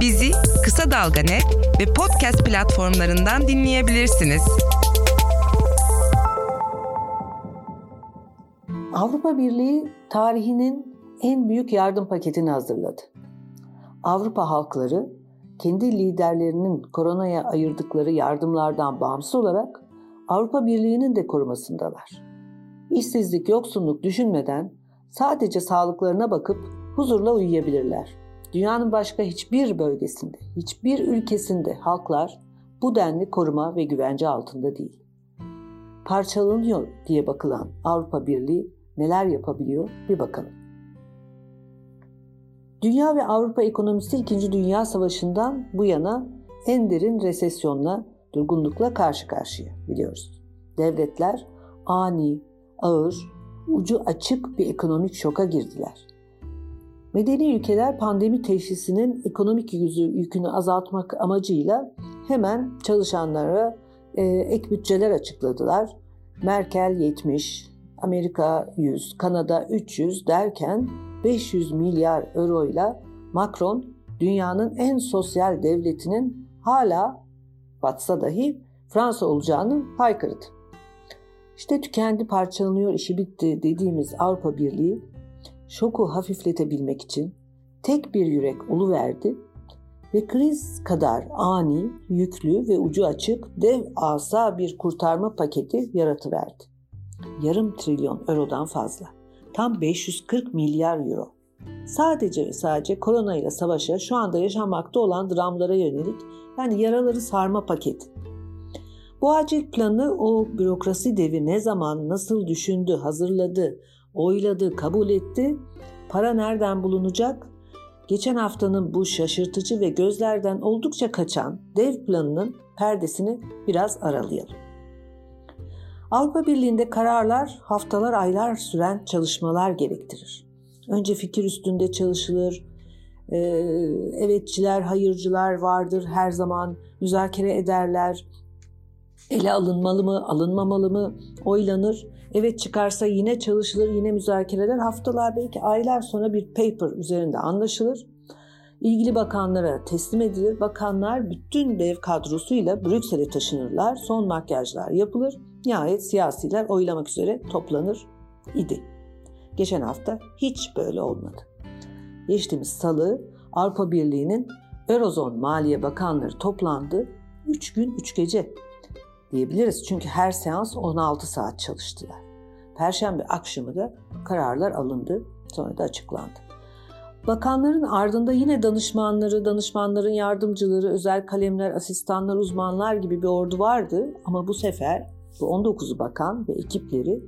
Bizi Kısa Dalga Net ve podcast platformlarından dinleyebilirsiniz. Avrupa Birliği tarihinin en büyük yardım paketini hazırladı. Avrupa halkları kendi liderlerinin koronaya ayırdıkları yardımlardan bağımsız olarak Avrupa Birliği'nin de korumasındalar. İşsizlik, yoksunluk düşünmeden sadece sağlıklarına bakıp huzurla uyuyabilirler. Dünyanın başka hiçbir bölgesinde, hiçbir ülkesinde halklar bu denli koruma ve güvence altında değil. Parçalanıyor diye bakılan Avrupa Birliği neler yapabiliyor bir bakalım. Dünya ve Avrupa ekonomisi 2. Dünya Savaşı'ndan bu yana en derin resesyonla, durgunlukla karşı karşıya biliyoruz. Devletler ani, ağır, ucu açık bir ekonomik şoka girdiler. Medeni ülkeler pandemi teşhisinin ekonomik yüzü, yükünü azaltmak amacıyla hemen çalışanlara e, ek bütçeler açıkladılar. Merkel 70, Amerika 100, Kanada 300 derken 500 milyar euro ile Macron dünyanın en sosyal devletinin hala batsa dahi Fransa olacağını haykırdı. İşte tükendi parçalanıyor işi bitti dediğimiz Avrupa Birliği şoku hafifletebilmek için tek bir yürek verdi ve kriz kadar ani, yüklü ve ucu açık dev asa bir kurtarma paketi yaratıverdi. Yarım trilyon eurodan fazla. Tam 540 milyar euro. Sadece ve sadece korona ile savaşa şu anda yaşanmakta olan dramlara yönelik yani yaraları sarma paketi. Bu acil planı o bürokrasi devi ne zaman, nasıl düşündü, hazırladı, oyladı, kabul etti. Para nereden bulunacak? Geçen haftanın bu şaşırtıcı ve gözlerden oldukça kaçan dev planının perdesini biraz aralayalım. Avrupa Birliği'nde kararlar haftalar aylar süren çalışmalar gerektirir. Önce fikir üstünde çalışılır, ee, evetçiler, hayırcılar vardır her zaman müzakere ederler. Ele alınmalı mı, alınmamalı mı oylanır. Evet çıkarsa yine çalışılır, yine müzakereler. Haftalar belki aylar sonra bir paper üzerinde anlaşılır. İlgili bakanlara teslim edilir. Bakanlar bütün dev kadrosuyla Brüksel'e taşınırlar. Son makyajlar yapılır. Nihayet siyasiler oylamak üzere toplanır idi. Geçen hafta hiç böyle olmadı. Geçtiğimiz salı Avrupa Birliği'nin Eurozon Maliye Bakanları toplandı. 3 gün 3 gece diyebiliriz. Çünkü her seans 16 saat çalıştılar. Perşembe akşamı da kararlar alındı, sonra da açıklandı. Bakanların ardında yine danışmanları, danışmanların yardımcıları, özel kalemler, asistanlar, uzmanlar gibi bir ordu vardı. Ama bu sefer bu 19'u bakan ve ekipleri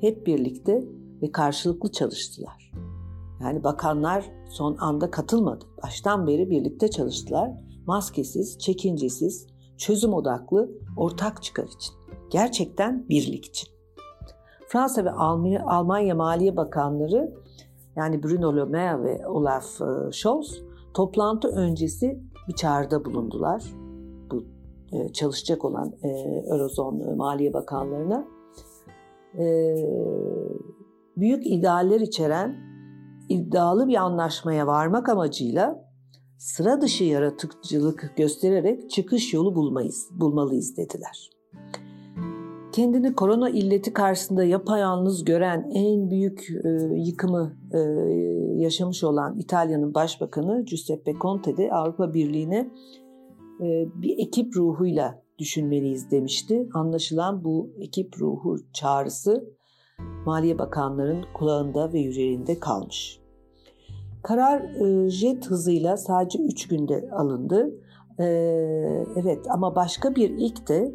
hep birlikte ve karşılıklı çalıştılar. Yani bakanlar son anda katılmadı. Baştan beri birlikte çalıştılar. Maskesiz, çekincesiz, çözüm odaklı, ortak çıkar için. Gerçekten birlik için. Fransa ve Almanya Maliye Bakanları yani Bruno Le Maire ve Olaf e, Scholz toplantı öncesi bir çağrıda bulundular. Bu e, çalışacak olan e, Eurozon Maliye Bakanlarına. Büyük idealler içeren iddialı bir anlaşmaya varmak amacıyla sıra dışı yaratıcılık göstererek çıkış yolu bulmayız, bulmalıyız dediler. Kendini korona illeti karşısında yapayalnız gören en büyük e, yıkımı e, yaşamış olan İtalya'nın Başbakanı Giuseppe Conte de Avrupa Birliği'ne e, bir ekip ruhuyla düşünmeliyiz demişti. Anlaşılan bu ekip ruhu çağrısı Maliye Bakanların kulağında ve yüreğinde kalmış. Karar e, jet hızıyla sadece 3 günde alındı. E, evet ama başka bir ilk de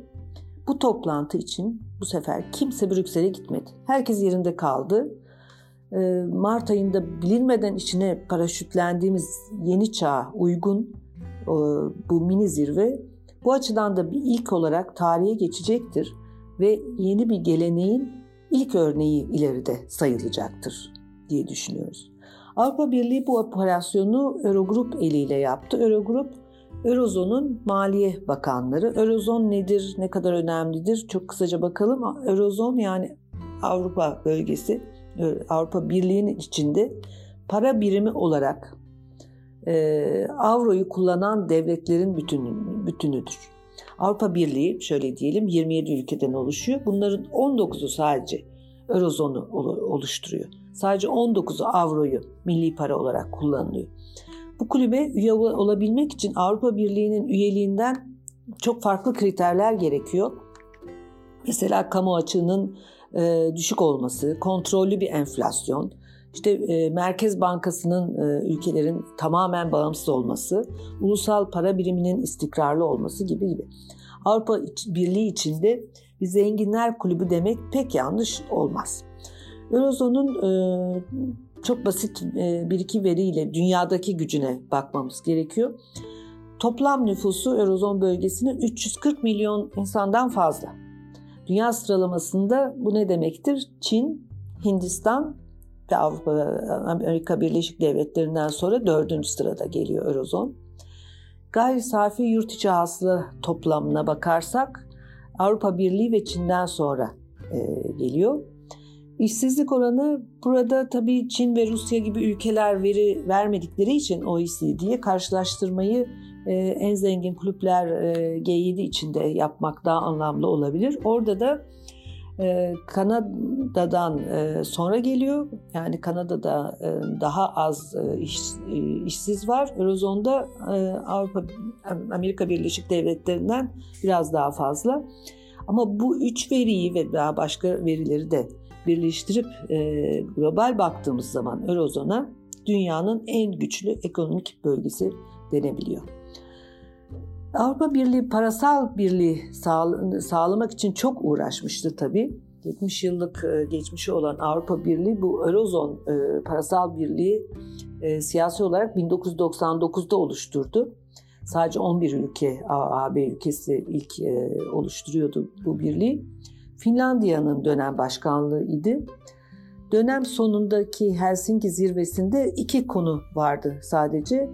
bu toplantı için bu sefer kimse Brüksel'e gitmedi. Herkes yerinde kaldı. E, Mart ayında bilinmeden içine paraşütlendiğimiz yeni çağ uygun bu mini zirve bu açıdan da bir ilk olarak tarihe geçecektir ve yeni bir geleneğin ilk örneği ileride sayılacaktır diye düşünüyoruz. Avrupa Birliği bu operasyonu Eurogrup eliyle yaptı. Eurogrup Eurozon'un Maliye Bakanları. Eurozon nedir, ne kadar önemlidir? Çok kısaca bakalım. Eurozon yani Avrupa bölgesi, Avrupa Birliği'nin içinde para birimi olarak e, avroyu kullanan devletlerin bütünü, bütünüdür. Avrupa Birliği şöyle diyelim 27 ülkeden oluşuyor. Bunların 19'u sadece Eurozonu oluşturuyor. Sadece 19'u avroyu milli para olarak kullanılıyor. Bu kulübe üye olabilmek için Avrupa Birliği'nin üyeliğinden çok farklı kriterler gerekiyor. Mesela kamu açığının e, düşük olması, kontrollü bir enflasyon, işte e, Merkez Bankası'nın e, ülkelerin tamamen bağımsız olması, ulusal para biriminin istikrarlı olması gibi gibi. Avrupa Birliği içinde bir zenginler kulübü demek pek yanlış olmaz. Eurozon'un e, çok basit e, bir iki veriyle dünyadaki gücüne bakmamız gerekiyor. Toplam nüfusu Eurozon bölgesinin 340 milyon insandan fazla. Dünya sıralamasında bu ne demektir? Çin, Hindistan ve Avrupa Amerika Birleşik Devletleri'nden sonra dördüncü sırada geliyor Eurozon. Gayri safi yurt içi hasıla toplamına bakarsak Avrupa Birliği ve Çin'den sonra e, geliyor. İşsizlik oranı burada tabii Çin ve Rusya gibi ülkeler veri vermedikleri için OECD'ye karşılaştırmayı e, en zengin kulüpler e, G7 içinde yapmak daha anlamlı olabilir. Orada da e, Kanada'dan sonra geliyor. Yani Kanada'da daha az iş, işsiz var. Eurozonda Avrupa Amerika Birleşik Devletleri'nden biraz daha fazla. Ama bu üç veriyi ve daha başka verileri de birleştirip global baktığımız zaman Eurozon'a dünyanın en güçlü ekonomik bölgesi denebiliyor. Avrupa Birliği parasal birliği sağlamak için çok uğraşmıştı tabii. 70 yıllık e, geçmişi olan Avrupa Birliği bu Eurozon e, parasal birliği e, siyasi olarak 1999'da oluşturdu. Sadece 11 ülke AB ülkesi ilk oluşturuyordu bu birliği. Finlandiya'nın dönem başkanlığı idi. Dönem sonundaki Helsinki zirvesinde iki konu vardı sadece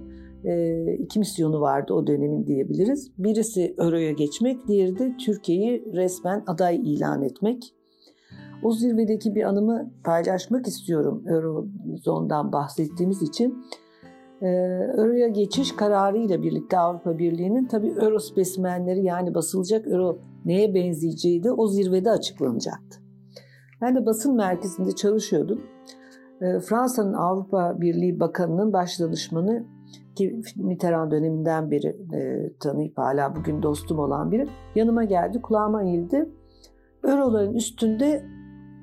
e, iki misyonu vardı o dönemin diyebiliriz. Birisi Euro'ya geçmek, diğeri de Türkiye'yi resmen aday ilan etmek. O zirvedeki bir anımı paylaşmak istiyorum Eurozon'dan bahsettiğimiz için. Ee, Euro'ya geçiş kararı ile birlikte Avrupa Birliği'nin tabii Euro spesimenleri yani basılacak Euro neye benzeyeceği de o zirvede açıklanacaktı. Ben de basın merkezinde çalışıyordum. Ee, Fransa'nın Avrupa Birliği Bakanı'nın başdanışmanı ki Mitterrand döneminden beri e, tanıyıp hala bugün dostum olan biri yanıma geldi kulağıma eğildi. Euroların üstünde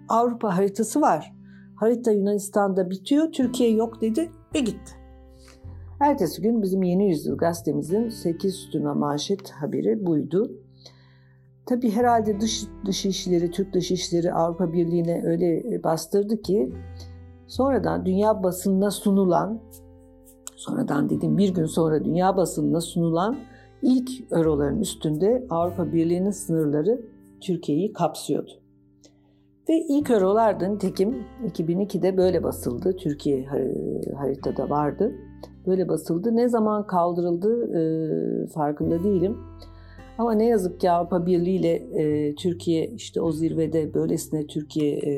Avrupa haritası var. Harita Yunanistan'da bitiyor, Türkiye yok dedi ve gitti. Ertesi gün bizim Yeni Yüzyıl gazetemizin 8 sütuna manşet haberi buydu. Tabi herhalde dış, dış işleri, Türk dış işleri Avrupa Birliği'ne öyle bastırdı ki sonradan dünya basınına sunulan sonradan dedim bir gün sonra dünya basınına sunulan ilk euroların üstünde Avrupa Birliği'nin sınırları Türkiye'yi kapsıyordu. Ve ilk eurolardan tekim 2002'de böyle basıldı. Türkiye haritada vardı. Böyle basıldı. Ne zaman kaldırıldı e, farkında değilim. Ama ne yazık ki Avrupa Birliği ile e, Türkiye işte o zirvede böylesine Türkiye e,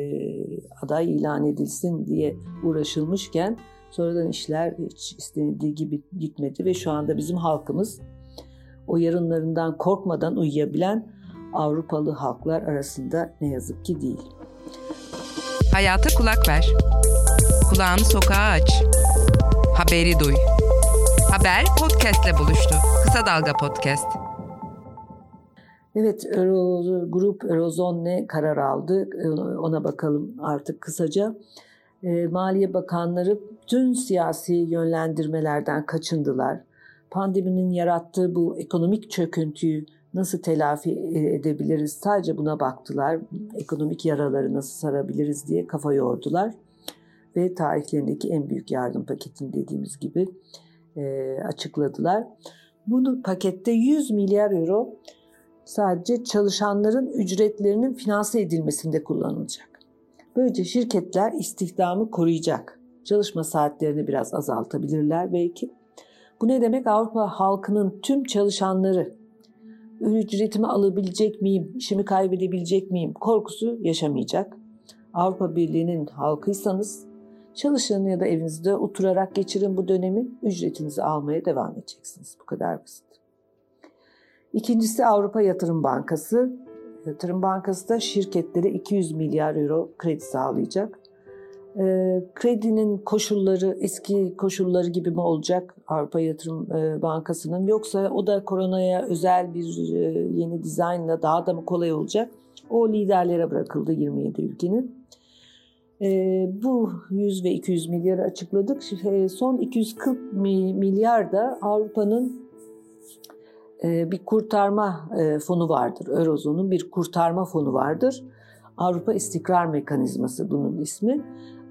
aday ilan edilsin diye uğraşılmışken Sonradan işler hiç istenildiği gibi gitmedi ve şu anda bizim halkımız o yarınlarından korkmadan uyuyabilen Avrupalı halklar arasında ne yazık ki değil. Hayata kulak ver. Kulağını sokağa aç. Haberi duy. Haber podcastle buluştu. Kısa Dalga Podcast. Evet, Euro, grup Eurozone ne karar aldı? Ona bakalım artık kısaca. E, Maliye Bakanları tüm siyasi yönlendirmelerden kaçındılar. Pandeminin yarattığı bu ekonomik çöküntüyü nasıl telafi edebiliriz sadece buna baktılar. Ekonomik yaraları nasıl sarabiliriz diye kafa yordular. Ve tarihlerindeki en büyük yardım paketini dediğimiz gibi e, açıkladılar. Bunu pakette 100 milyar euro sadece çalışanların ücretlerinin finanse edilmesinde kullanılacak. Böylece şirketler istihdamı koruyacak. Çalışma saatlerini biraz azaltabilirler belki. Bu ne demek? Avrupa halkının tüm çalışanları ücretimi alabilecek miyim, işimi kaybedebilecek miyim korkusu yaşamayacak. Avrupa Birliği'nin halkıysanız Çalışın ya da evinizde oturarak geçirin bu dönemi. Ücretinizi almaya devam edeceksiniz. Bu kadar basit. İkincisi Avrupa Yatırım Bankası. Yatırım Bankası da şirketlere 200 milyar euro kredi sağlayacak. E, kredinin koşulları eski koşulları gibi mi olacak Avrupa Yatırım e, Bankası'nın yoksa o da koronaya özel bir e, yeni dizaynla daha da mı kolay olacak? O liderlere bırakıldı 27 ülkenin. E, bu 100 ve 200 milyarı açıkladık. E, son 240 milyar da Avrupa'nın bir kurtarma e, fonu vardır. Eurozon'un bir kurtarma fonu vardır. Avrupa İstikrar Mekanizması bunun ismi.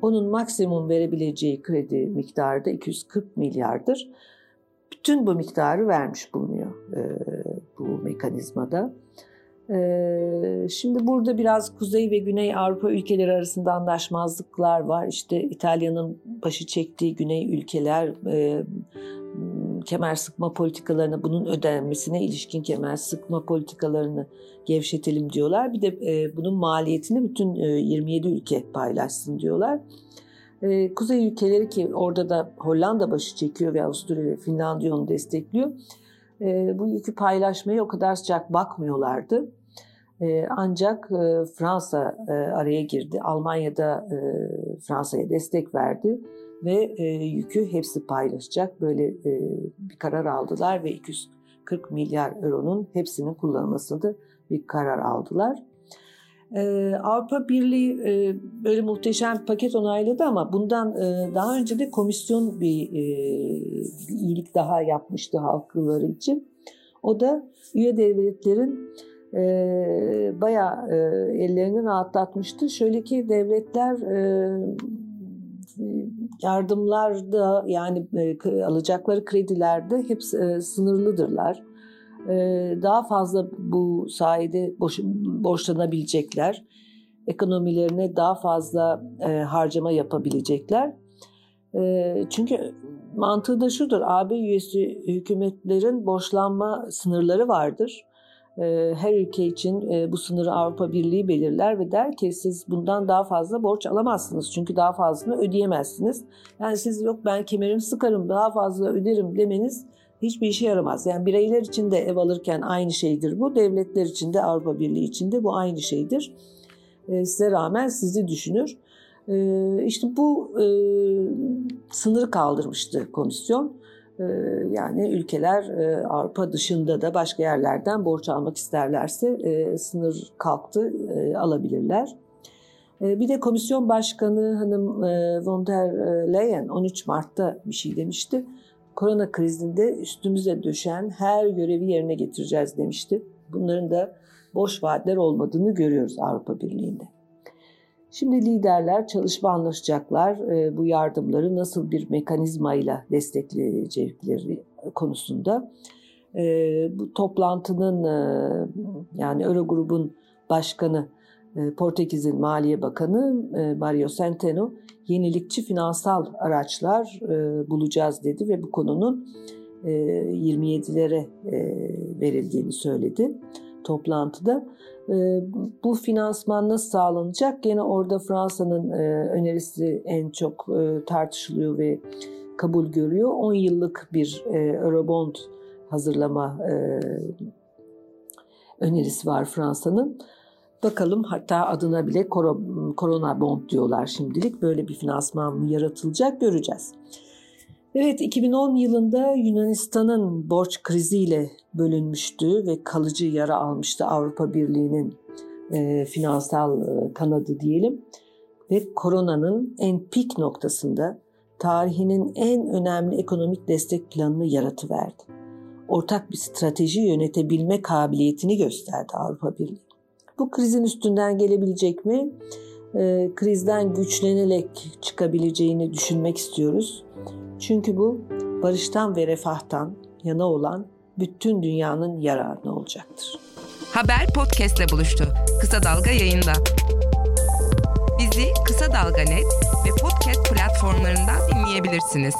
Onun maksimum verebileceği kredi miktarı da 240 milyardır. Bütün bu miktarı vermiş bulunuyor e, bu mekanizmada. E, şimdi burada biraz Kuzey ve Güney Avrupa ülkeleri arasında anlaşmazlıklar var. İşte İtalya'nın başı çektiği Güney ülkeler kemer sıkma politikalarına bunun ödenmesine ilişkin kemer sıkma politikalarını gevşetelim diyorlar. Bir de e, bunun maliyetini bütün e, 27 ülke paylaşsın diyorlar. E, Kuzey ülkeleri ki orada da Hollanda başı çekiyor ve Avusturya ve Finlandiya onu destekliyor. E, bu yükü paylaşmaya o kadar sıcak bakmıyorlardı. E, ancak e, Fransa e, araya girdi. Almanya'da e, Fransa'ya destek verdi ve e, yükü hepsi paylaşacak. Böyle e, bir karar aldılar ve 240 milyar euronun hepsinin kullanılmasını bir karar aldılar. Ee, Avrupa Birliği e, böyle muhteşem paket onayladı ama bundan e, daha önce de komisyon bir, e, iyilik daha yapmıştı halkları için. O da üye devletlerin e, bayağı e, ellerini rahatlatmıştı. Şöyle ki devletler e, yardımlarda yani e, alacakları kredilerde hep e, sınırlıdırlar. E, daha fazla bu sayede boş, borçlanabilecekler. Ekonomilerine daha fazla e, harcama yapabilecekler. E, çünkü mantığı da şudur. AB üyesi hükümetlerin borçlanma sınırları vardır her ülke için e, bu sınırı Avrupa Birliği belirler ve der ki siz bundan daha fazla borç alamazsınız. Çünkü daha fazlasını ödeyemezsiniz. Yani siz yok ben kemerimi sıkarım daha fazla öderim demeniz hiçbir işe yaramaz. Yani bireyler için de ev alırken aynı şeydir bu. Devletler için de Avrupa Birliği için de bu aynı şeydir. Ee, size rağmen sizi düşünür. Ee, işte bu e, sınırı kaldırmıştı komisyon. Ee, yani ülkeler e, Avrupa dışında da başka yerlerden borç almak isterlerse e, sınır kalktı e, alabilirler. Bir de komisyon başkanı hanım von der Leyen 13 Mart'ta bir şey demişti. Korona krizinde üstümüze düşen her görevi yerine getireceğiz demişti. Bunların da boş vaatler olmadığını görüyoruz Avrupa Birliği'nde. Şimdi liderler çalışma anlaşacaklar. E, bu yardımları nasıl bir mekanizmayla destekleyecekleri konusunda. E, bu toplantının e, yani Eurogrup'un başkanı e, Portekiz'in Maliye Bakanı e, Mario Centeno yenilikçi finansal araçlar bulacağız dedi ve bu konunun e, 27'lere e, verildiğini söyledi toplantıda. Ee, bu finansman nasıl sağlanacak? Gene orada Fransa'nın e, önerisi en çok e, tartışılıyor ve kabul görüyor. 10 yıllık bir e, Eurobond hazırlama önerisi var Fransa'nın. Bakalım hatta adına bile korona bond diyorlar şimdilik. Böyle bir finansman mı yaratılacak göreceğiz. Evet 2010 yılında Yunanistan'ın borç kriziyle bölünmüştü ve kalıcı yara almıştı Avrupa Birliği'nin e, finansal e, kanadı diyelim. Ve koronanın en pik noktasında tarihinin en önemli ekonomik destek planını yaratıverdi. Ortak bir strateji yönetebilme kabiliyetini gösterdi Avrupa Birliği. Bu krizin üstünden gelebilecek mi? E, krizden güçlenerek çıkabileceğini düşünmek istiyoruz. Çünkü bu barıştan ve refahtan yana olan bütün dünyanın yararına olacaktır. Haber podcastle buluştu. Kısa Dalga yayında. Bizi Kısa Dalga Net ve podcast platformlarından dinleyebilirsiniz.